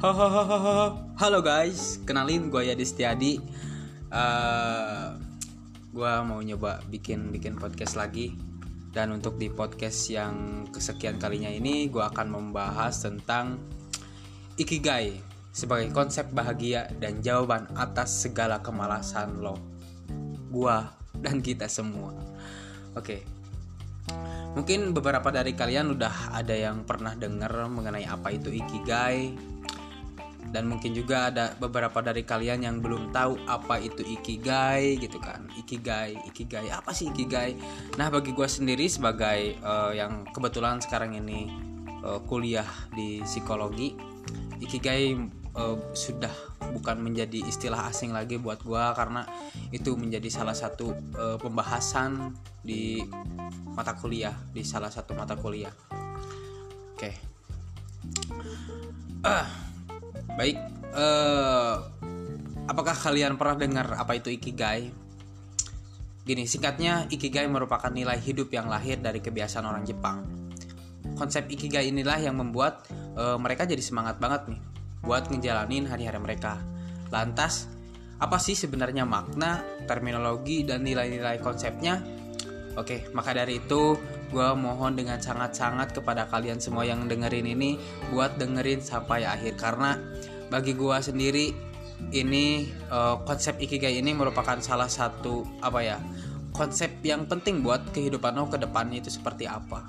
Halo guys, kenalin gue Yadi Setiadi. Uh, gue mau nyoba bikin bikin podcast lagi. Dan untuk di podcast yang kesekian kalinya ini, gue akan membahas tentang ikigai sebagai konsep bahagia dan jawaban atas segala kemalasan lo. Gua dan kita semua. Oke. Mungkin beberapa dari kalian udah ada yang pernah dengar mengenai apa itu ikigai, dan mungkin juga ada beberapa dari kalian yang belum tahu apa itu ikigai gitu kan. Ikigai ikigai. Apa sih ikigai? Nah bagi gue sendiri sebagai uh, yang kebetulan sekarang ini uh, kuliah di psikologi ikigai uh, sudah bukan menjadi istilah asing lagi buat gue karena itu menjadi salah satu uh, pembahasan di mata kuliah di salah satu mata kuliah. Oke. Okay. uh Baik, uh, apakah kalian pernah dengar apa itu ikigai? Gini, singkatnya ikigai merupakan nilai hidup yang lahir dari kebiasaan orang Jepang. Konsep ikigai inilah yang membuat uh, mereka jadi semangat banget nih buat ngejalanin hari-hari mereka. Lantas, apa sih sebenarnya makna, terminologi, dan nilai-nilai konsepnya? Oke, maka dari itu gue mohon dengan sangat-sangat kepada kalian semua yang dengerin ini buat dengerin sampai akhir karena bagi gue sendiri ini uh, konsep ikigai ini merupakan salah satu apa ya konsep yang penting buat kehidupan lo ke depannya itu seperti apa.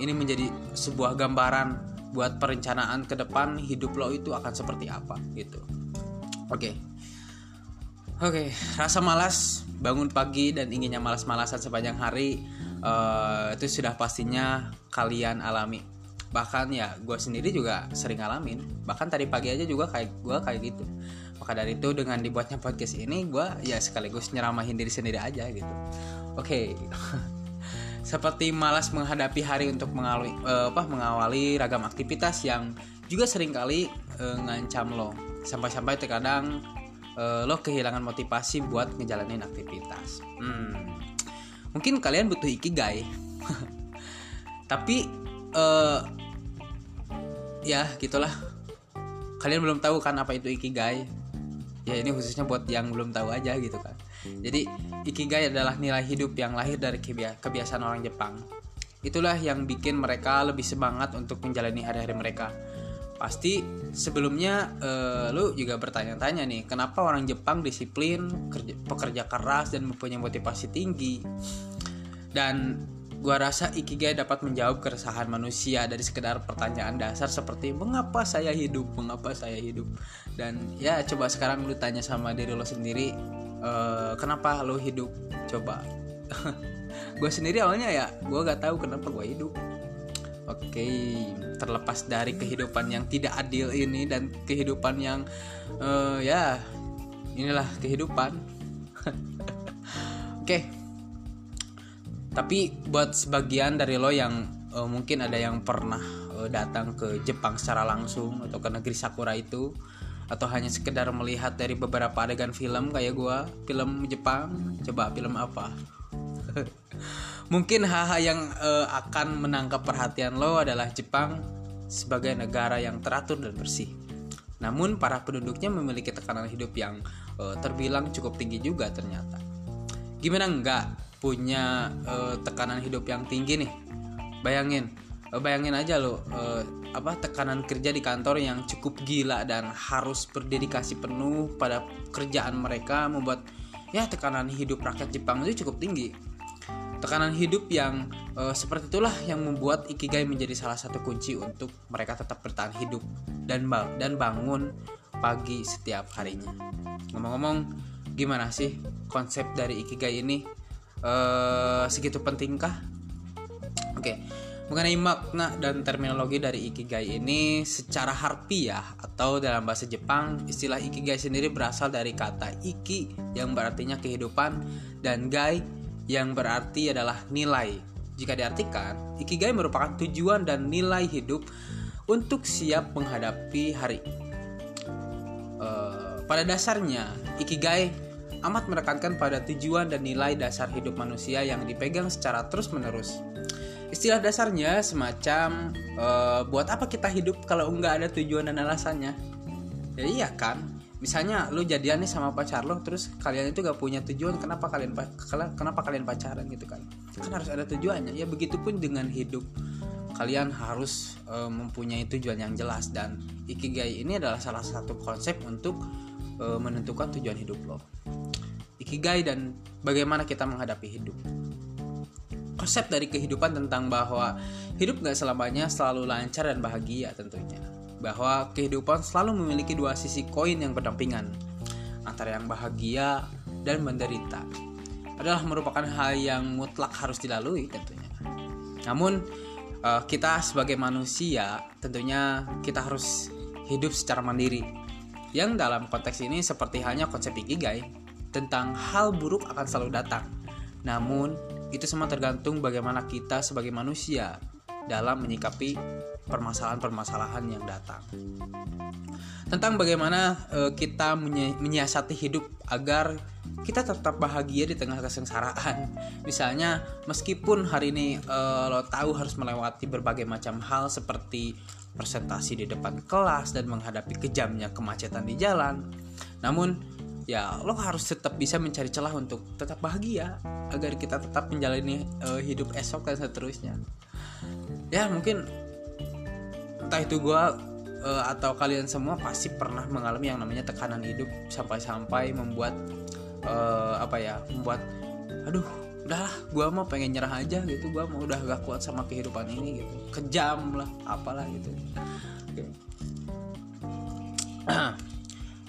Ini menjadi sebuah gambaran buat perencanaan ke depan hidup lo itu akan seperti apa gitu. Oke. Okay. oke okay, rasa malas bangun pagi dan inginnya malas-malasan sepanjang hari uh, itu sudah pastinya kalian alami bahkan ya gue sendiri juga sering ngalamin. Bahkan tadi pagi aja juga kayak gue kayak gitu. Maka dari itu dengan dibuatnya podcast ini gue ya sekaligus nyeramahin diri sendiri aja gitu. Oke. Okay. seperti malas menghadapi hari untuk mengawali, uh, apa, mengawali ragam aktivitas yang juga sering kali uh, ngancam lo. Sampai-sampai terkadang uh, lo kehilangan motivasi buat ngejalanin aktivitas. Hmm. Mungkin kalian butuh ikigai. Tapi uh, ya gitulah. Kalian belum tahu kan apa itu ikigai? Ya ini khususnya buat yang belum tahu aja gitu kan. Jadi ikigai adalah nilai hidup yang lahir dari kebiasaan orang Jepang. Itulah yang bikin mereka lebih semangat untuk menjalani hari-hari mereka. Pasti sebelumnya uh, lu juga bertanya-tanya nih kenapa orang Jepang disiplin kerja, pekerja keras dan mempunyai motivasi tinggi? Dan gua rasa ikigai dapat menjawab keresahan manusia dari sekedar pertanyaan dasar seperti mengapa saya hidup mengapa saya hidup dan ya coba sekarang lu tanya sama diri lo sendiri uh, kenapa lo hidup coba gue sendiri awalnya ya gue gak tahu kenapa gue hidup Oke, terlepas dari kehidupan yang tidak adil ini dan kehidupan yang uh, ya inilah kehidupan. Oke. Tapi buat sebagian dari lo yang uh, mungkin ada yang pernah uh, datang ke Jepang secara langsung atau ke negeri Sakura itu atau hanya sekedar melihat dari beberapa adegan film kayak gua, film Jepang, coba film apa? Mungkin hal-hal yang uh, akan menangkap perhatian lo adalah Jepang sebagai negara yang teratur dan bersih. Namun para penduduknya memiliki tekanan hidup yang uh, terbilang cukup tinggi juga ternyata. Gimana enggak punya uh, tekanan hidup yang tinggi nih? Bayangin, uh, bayangin aja lo uh, apa tekanan kerja di kantor yang cukup gila dan harus berdedikasi penuh pada kerjaan mereka membuat ya tekanan hidup rakyat Jepang itu cukup tinggi Tekanan hidup yang uh, seperti itulah yang membuat ikigai menjadi salah satu kunci untuk mereka tetap bertahan hidup dan bang dan bangun pagi setiap harinya. Ngomong-ngomong, gimana sih konsep dari ikigai ini? Uh, segitu pentingkah? Oke, okay. mengenai makna dan terminologi dari ikigai ini secara harfiah atau dalam bahasa Jepang, istilah ikigai sendiri berasal dari kata iki yang berartinya kehidupan dan gai yang berarti adalah nilai. Jika diartikan, ikigai merupakan tujuan dan nilai hidup untuk siap menghadapi hari. Uh, pada dasarnya, ikigai amat menekankan pada tujuan dan nilai dasar hidup manusia yang dipegang secara terus-menerus. Istilah dasarnya semacam uh, buat apa kita hidup kalau nggak ada tujuan dan alasannya. ya iya kan? Misalnya lu jadian nih sama pacar lo terus kalian itu gak punya tujuan kenapa kalian kenapa kalian pacaran gitu kan? Kan harus ada tujuannya. Ya begitupun dengan hidup. Kalian harus e, mempunyai tujuan yang jelas dan ikigai ini adalah salah satu konsep untuk e, menentukan tujuan hidup lo ikigai dan bagaimana kita menghadapi hidup. Konsep dari kehidupan tentang bahwa hidup gak selamanya selalu lancar dan bahagia tentunya. Bahwa kehidupan selalu memiliki dua sisi koin yang berdampingan antara yang bahagia dan menderita. Adalah merupakan hal yang mutlak harus dilalui tentunya. Namun uh, kita sebagai manusia tentunya kita harus hidup secara mandiri. Yang dalam konteks ini seperti halnya konsep ikigai tentang hal buruk akan selalu datang namun itu semua tergantung bagaimana kita sebagai manusia dalam menyikapi permasalahan-permasalahan yang datang. Tentang bagaimana uh, kita menyiasati hidup agar kita tetap bahagia di tengah kesengsaraan. Misalnya, meskipun hari ini uh, lo tahu harus melewati berbagai macam hal seperti presentasi di depan kelas dan menghadapi kejamnya kemacetan di jalan, namun ya lo harus tetap bisa mencari celah untuk tetap bahagia agar kita tetap menjalani uh, hidup esok dan seterusnya. Ya mungkin entah itu gue uh, atau kalian semua pasti pernah mengalami yang namanya tekanan hidup sampai-sampai membuat uh, apa ya membuat aduh udahlah gue mau pengen nyerah aja gitu gue mau udah gak kuat sama kehidupan ini gitu. Kejam lah apalah gitu.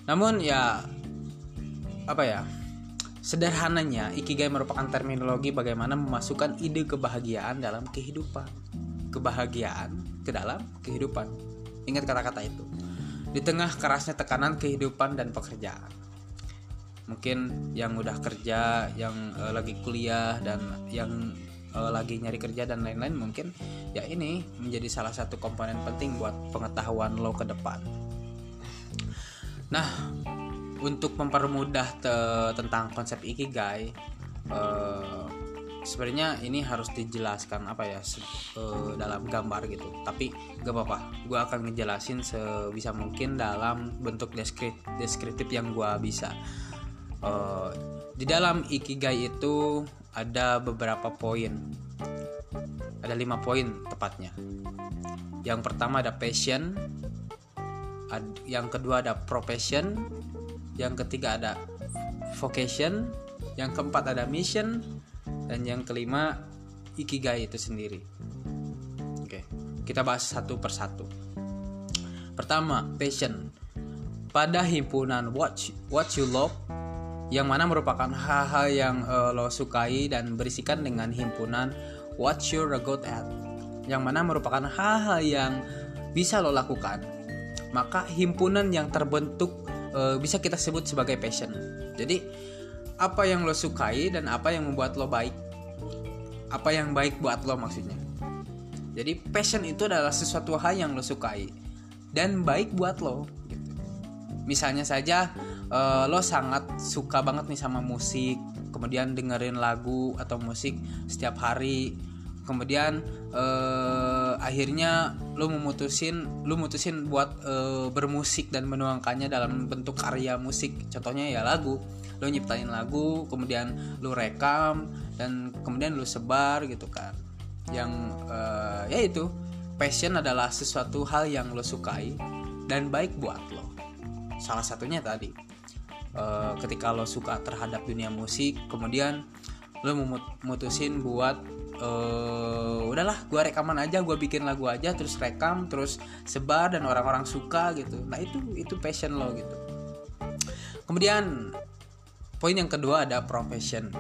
Namun ya apa ya sederhananya ikigai merupakan terminologi bagaimana memasukkan ide kebahagiaan dalam kehidupan. Kebahagiaan ke dalam kehidupan. Ingat kata-kata itu. Di tengah kerasnya tekanan kehidupan dan pekerjaan. Mungkin yang udah kerja yang uh, lagi kuliah dan yang uh, lagi nyari kerja dan lain-lain mungkin ya ini menjadi salah satu komponen penting buat pengetahuan lo ke depan. Nah untuk mempermudah te tentang konsep ikigai uh, sebenarnya ini harus dijelaskan apa ya uh, dalam gambar gitu. Tapi gak apa-apa gue akan ngejelasin sebisa mungkin dalam bentuk deskriptif deskriptif yang gue bisa. Uh, di dalam ikigai itu ada beberapa poin. Ada lima poin tepatnya. Yang pertama ada passion yang kedua ada profession yang ketiga ada vocation yang keempat ada mission dan yang kelima ikigai itu sendiri. Oke kita bahas satu persatu pertama passion. Pada himpunan watch what you love yang mana merupakan hal-hal yang uh, lo sukai dan berisikan dengan himpunan What You're Good At. Yang mana merupakan hal-hal yang bisa lo lakukan. Maka himpunan yang terbentuk uh, bisa kita sebut sebagai passion. Jadi apa yang lo sukai dan apa yang membuat lo baik? Apa yang baik buat lo maksudnya? Jadi passion itu adalah sesuatu hal yang lo sukai dan baik buat lo gitu. misalnya saja uh, lo sangat suka banget nih sama musik kemudian dengerin lagu atau musik setiap hari kemudian uh, akhirnya lo memutusin lo mutusin buat uh, bermusik dan menuangkannya dalam bentuk karya musik. Contohnya ya lagu. Lo nyiptain lagu kemudian lo rekam dan kemudian lo sebar gitu kan. Yang uh, ya itu passion adalah sesuatu hal yang lo sukai dan baik buat lo. Salah satunya tadi uh, ketika lo suka terhadap dunia musik kemudian lo memutusin buat uh, udahlah gue rekaman aja gue bikin lagu aja terus rekam terus sebar dan orang-orang suka gitu nah itu itu passion lo gitu kemudian poin yang kedua ada profession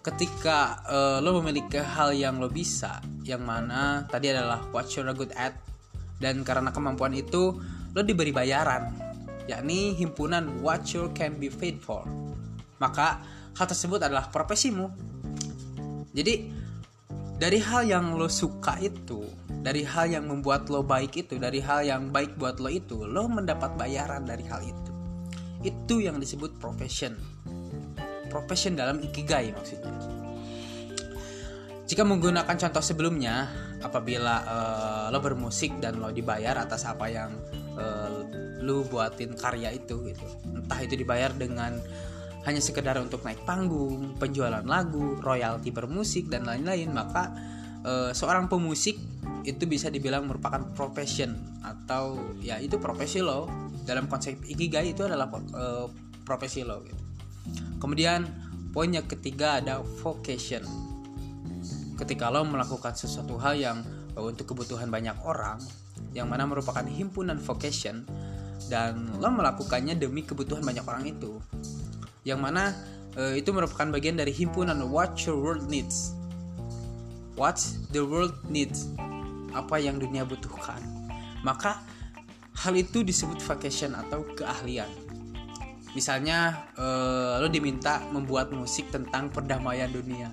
ketika uh, lo memiliki hal yang lo bisa yang mana tadi adalah what you're good at dan karena kemampuan itu lo diberi bayaran yakni himpunan What You Can Be Paid For. Maka hal tersebut adalah profesimu. Jadi dari hal yang lo suka itu, dari hal yang membuat lo baik itu, dari hal yang baik buat lo itu, lo mendapat bayaran dari hal itu. Itu yang disebut profession. Profession dalam ikigai maksudnya. Jika menggunakan contoh sebelumnya, apabila uh, lo bermusik dan lo dibayar atas apa yang uh, lu buatin karya itu gitu entah itu dibayar dengan hanya sekedar untuk naik panggung penjualan lagu royalti bermusik dan lain-lain maka e, seorang pemusik itu bisa dibilang merupakan profession atau ya itu profesi lo. Dalam konsep ikigai itu adalah e, profesi lo gitu. kemudian poin yang ketiga ada vocation. Ketika lo melakukan sesuatu hal yang e, untuk kebutuhan banyak orang yang mana merupakan himpunan vocation dan lo melakukannya demi kebutuhan banyak orang itu yang mana e, itu merupakan bagian dari himpunan what your world needs. What the world needs. Apa yang dunia butuhkan. Maka hal itu disebut vocation atau keahlian. Misalnya uh, lo diminta membuat musik tentang perdamaian dunia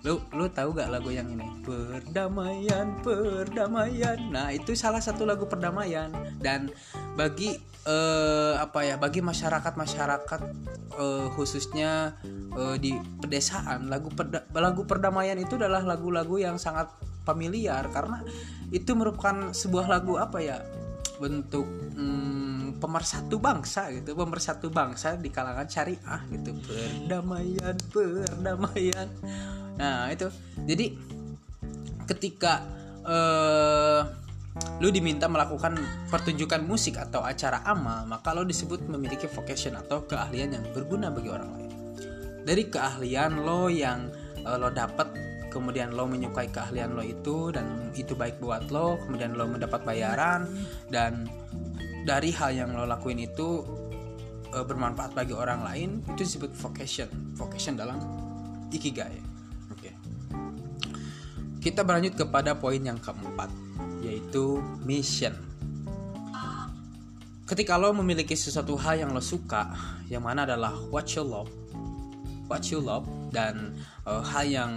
lu lu tahu gak lagu yang ini? Perdamaian perdamaian. Nah itu salah satu lagu perdamaian. Dan bagi uh, apa ya bagi masyarakat masyarakat uh, khususnya uh, di pedesaan lagu perda lagu perdamaian itu adalah lagu-lagu yang sangat familiar. Karena itu merupakan sebuah lagu apa ya bentuk hmm, pemersatu bangsa gitu pemersatu bangsa di kalangan syariah gitu. Perdamaian perdamaian. Nah itu. Jadi ketika uh, lu diminta melakukan pertunjukan musik atau acara amal maka lo disebut memiliki vocation atau keahlian yang berguna bagi orang lain. Dari keahlian lo yang uh, lo dapat kemudian lo menyukai keahlian lo itu dan itu baik buat lo kemudian lo mendapat bayaran dan dari hal yang lo lakuin itu uh, bermanfaat bagi orang lain itu disebut vocation. Vocation dalam ikigai. Kita berlanjut kepada poin yang keempat, yaitu mission. Ketika lo memiliki sesuatu hal yang lo suka, yang mana adalah what you love, what you love, dan uh, hal yang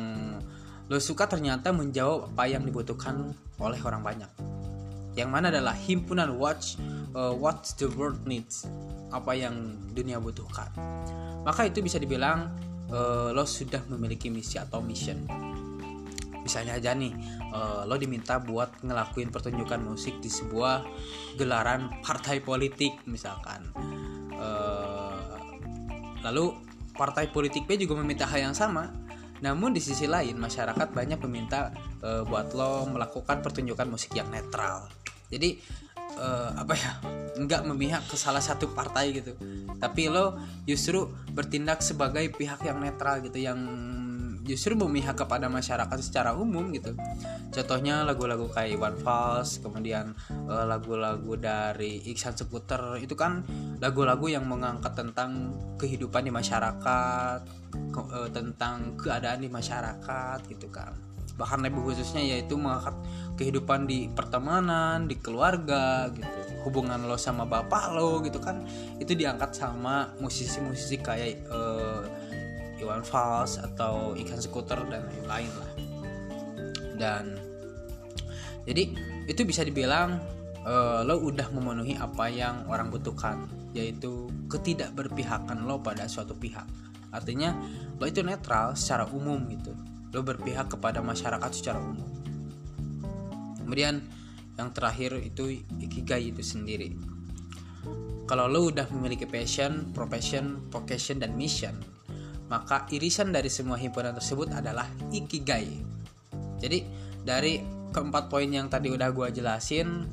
lo suka ternyata menjawab apa yang dibutuhkan oleh orang banyak. Yang mana adalah himpunan watch uh, what the world needs, apa yang dunia butuhkan. Maka itu bisa dibilang uh, lo sudah memiliki misi atau mission misalnya aja nih uh, lo diminta buat ngelakuin pertunjukan musik di sebuah gelaran partai politik misalkan uh, lalu partai politik B juga meminta hal yang sama namun di sisi lain masyarakat banyak meminta uh, buat lo melakukan pertunjukan musik yang netral. Jadi uh, apa ya nggak memihak ke salah satu partai gitu. Tapi lo justru bertindak sebagai pihak yang netral gitu yang justru memihak kepada masyarakat secara umum gitu. Contohnya lagu-lagu kayak Iwan Fals kemudian eh, lagu-lagu dari Iksan Seputer itu kan lagu-lagu yang mengangkat tentang kehidupan di masyarakat ke, uh, tentang keadaan di masyarakat gitu kan. Bahkan lebih khususnya yaitu mengangkat kehidupan di pertemanan di keluarga gitu. Hubungan lo sama bapak lo gitu kan itu diangkat sama musisi-musisi kayak uh, Iwan Fals atau ikan skuter dan lain-lain lah. Dan jadi itu bisa dibilang uh, lo udah memenuhi apa yang orang butuhkan yaitu ketidakberpihakan lo pada suatu pihak. Artinya lo itu netral secara umum gitu. Lo berpihak kepada masyarakat secara umum. Kemudian yang terakhir itu ikigai itu sendiri. Kalau lo udah memiliki passion, profession, vocation dan mission maka irisan dari semua himpunan tersebut adalah ikigai. Jadi dari keempat poin yang tadi udah gue jelasin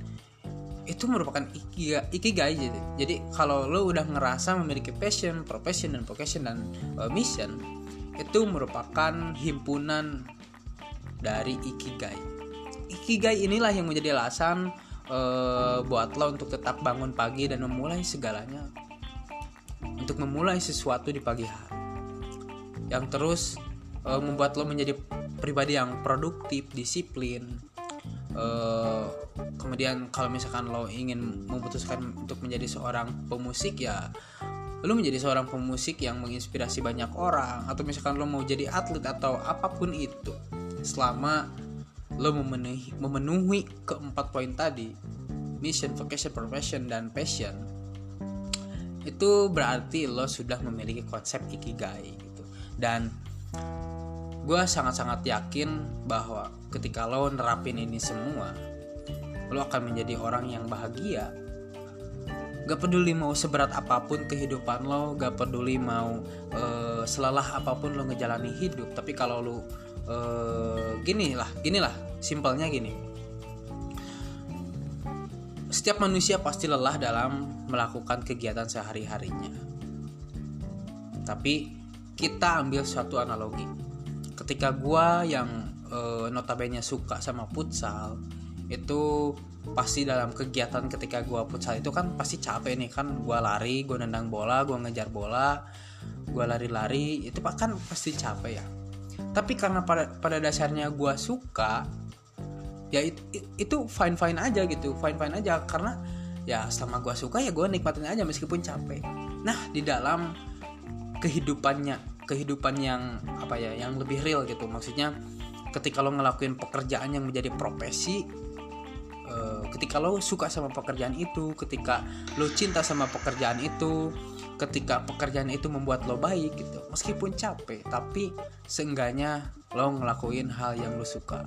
itu merupakan ikigai, ikigai jadi. Jadi kalau lo udah ngerasa memiliki passion, profession dan vocation dan uh, mission itu merupakan himpunan dari ikigai. Ikigai inilah yang menjadi alasan uh, buat lo untuk tetap bangun pagi dan memulai segalanya untuk memulai sesuatu di pagi hari yang terus uh, membuat lo menjadi pribadi yang produktif, disiplin. Uh, kemudian kalau misalkan lo ingin memutuskan untuk menjadi seorang pemusik ya lo menjadi seorang pemusik yang menginspirasi banyak orang. Atau misalkan lo mau jadi atlet atau apa pun itu. Selama lo memenuhi memenuhi keempat poin tadi mission, vocation, profession dan passion itu berarti lo sudah memiliki konsep ikigai dan gue sangat-sangat yakin bahwa ketika lo nerapin ini semua lo akan menjadi orang yang bahagia. Gak peduli mau seberat apa pun kehidupan lo gak peduli mau uh, selelah apa pun lo ngejalani hidup tapi kalau lo uh, gini lah gini lah simpelnya gini. Setiap manusia pasti lelah dalam melakukan kegiatan sehari-harinya. Tapi kita ambil suatu analogi. Ketika gua yang uh, notabene suka sama futsal itu pasti dalam kegiatan ketika gue futsal itu kan pasti capek nih kan gue lari gue nendang bola gue ngejar bola gue lari-lari itu kan pasti capek ya. Tapi karena pada pada dasarnya gue suka ya itu, itu fine fine aja gitu fine fine aja. Karena ya sama gue suka ya gue nikmatin aja meskipun capek. Nah di dalam kehidupannya kehidupan yang apa ya yang lebih real gitu. Maksudnya ketika lo ngelakuin pekerjaan yang menjadi profesi uh, ketika lo suka sama pekerjaan itu ketika lo cinta sama pekerjaan itu ketika pekerjaan itu membuat lo baik gitu meskipun capek tapi seenggaknya lo ngelakuin hal yang lo suka.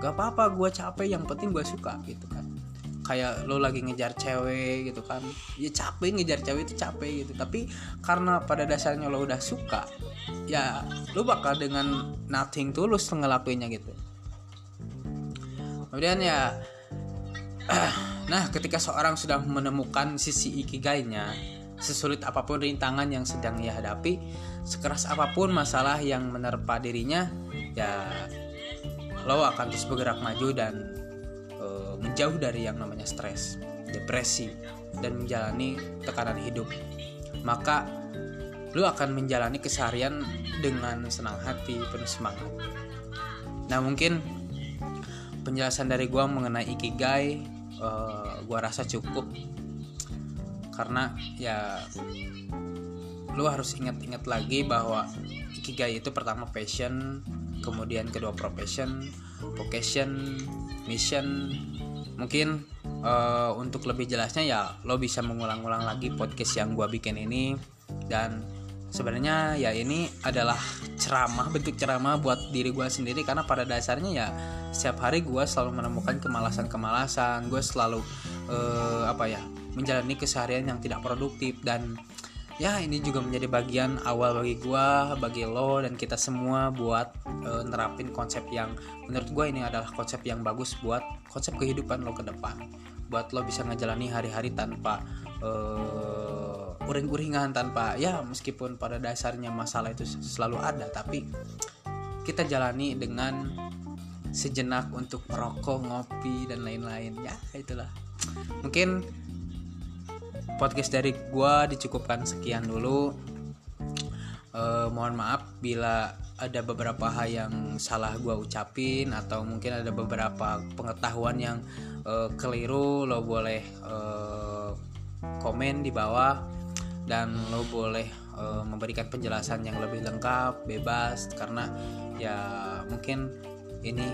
Gak apa-apa gue capek yang penting gue suka gitu kan. Kayak lo lagi ngejar cewek gitu kan. Ya capek ngejar cewek itu capek gitu. Tapi karena pada dasarnya lo udah suka ya lo bakal dengan nothing tulus ngelakuinnya gitu. Kemudian ya nah ketika seorang sudah menemukan sisi ikigainya sesulit apa pun rintangan yang sedang ia hadapi sekeras apa pun masalah yang menerpa dirinya ya lo akan terus bergerak maju dan e, menjauh dari yang namanya stres depresi dan menjalani tekanan hidup. Maka lo akan menjalani keseharian dengan senang hati penuh semangat. Nah mungkin penjelasan dari gue mengenai ikigai uh, gue rasa cukup. Karena ya lu harus ingat-ingat lagi bahwa ikigai itu pertama passion kemudian kedua profession vocation mission. Mungkin uh, untuk lebih jelasnya ya lo bisa mengulang-ulang lagi podcast yang gue bikin ini. Dan sebenarnya ya ini adalah ceramah bentuk ceramah buat diri gue sendiri karena pada dasarnya ya setiap hari gue selalu menemukan kemalasan-kemalasan gue selalu uh, apa ya menjalani keseharian yang tidak produktif dan ya ini juga menjadi bagian awal bagi gue bagi lo dan kita semua buat uh, nerapin konsep yang menurut gue ini adalah konsep yang bagus buat konsep kehidupan lo ke depan. Buat lo bisa ngejalani hari-hari tanpa uh, uring-uringan tanpa ya meskipun pada dasarnya masalah itu selalu ada tapi kita jalani dengan sejenak untuk merokok, ngopi dan lain-lain. Ya itulah. Mungkin podcast dari gua dicukupkan sekian dulu. Uh, mohon maaf bila ada beberapa hal yang salah gua ucapin atau mungkin ada beberapa pengetahuan yang uh, keliru lo boleh uh, komen di bawah dan lo boleh uh, memberikan penjelasan yang lebih lengkap bebas karena ya mungkin ini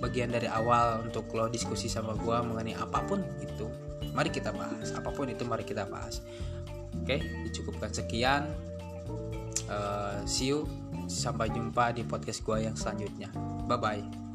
bagian dari awal untuk lo diskusi sama gue mengenai apa pun itu. Mari kita bahas apa pun itu mari kita bahas. Oke dicukupkan sekian. Uh, see you. Sampai jumpa di podcast gue yang selanjutnya. Bye bye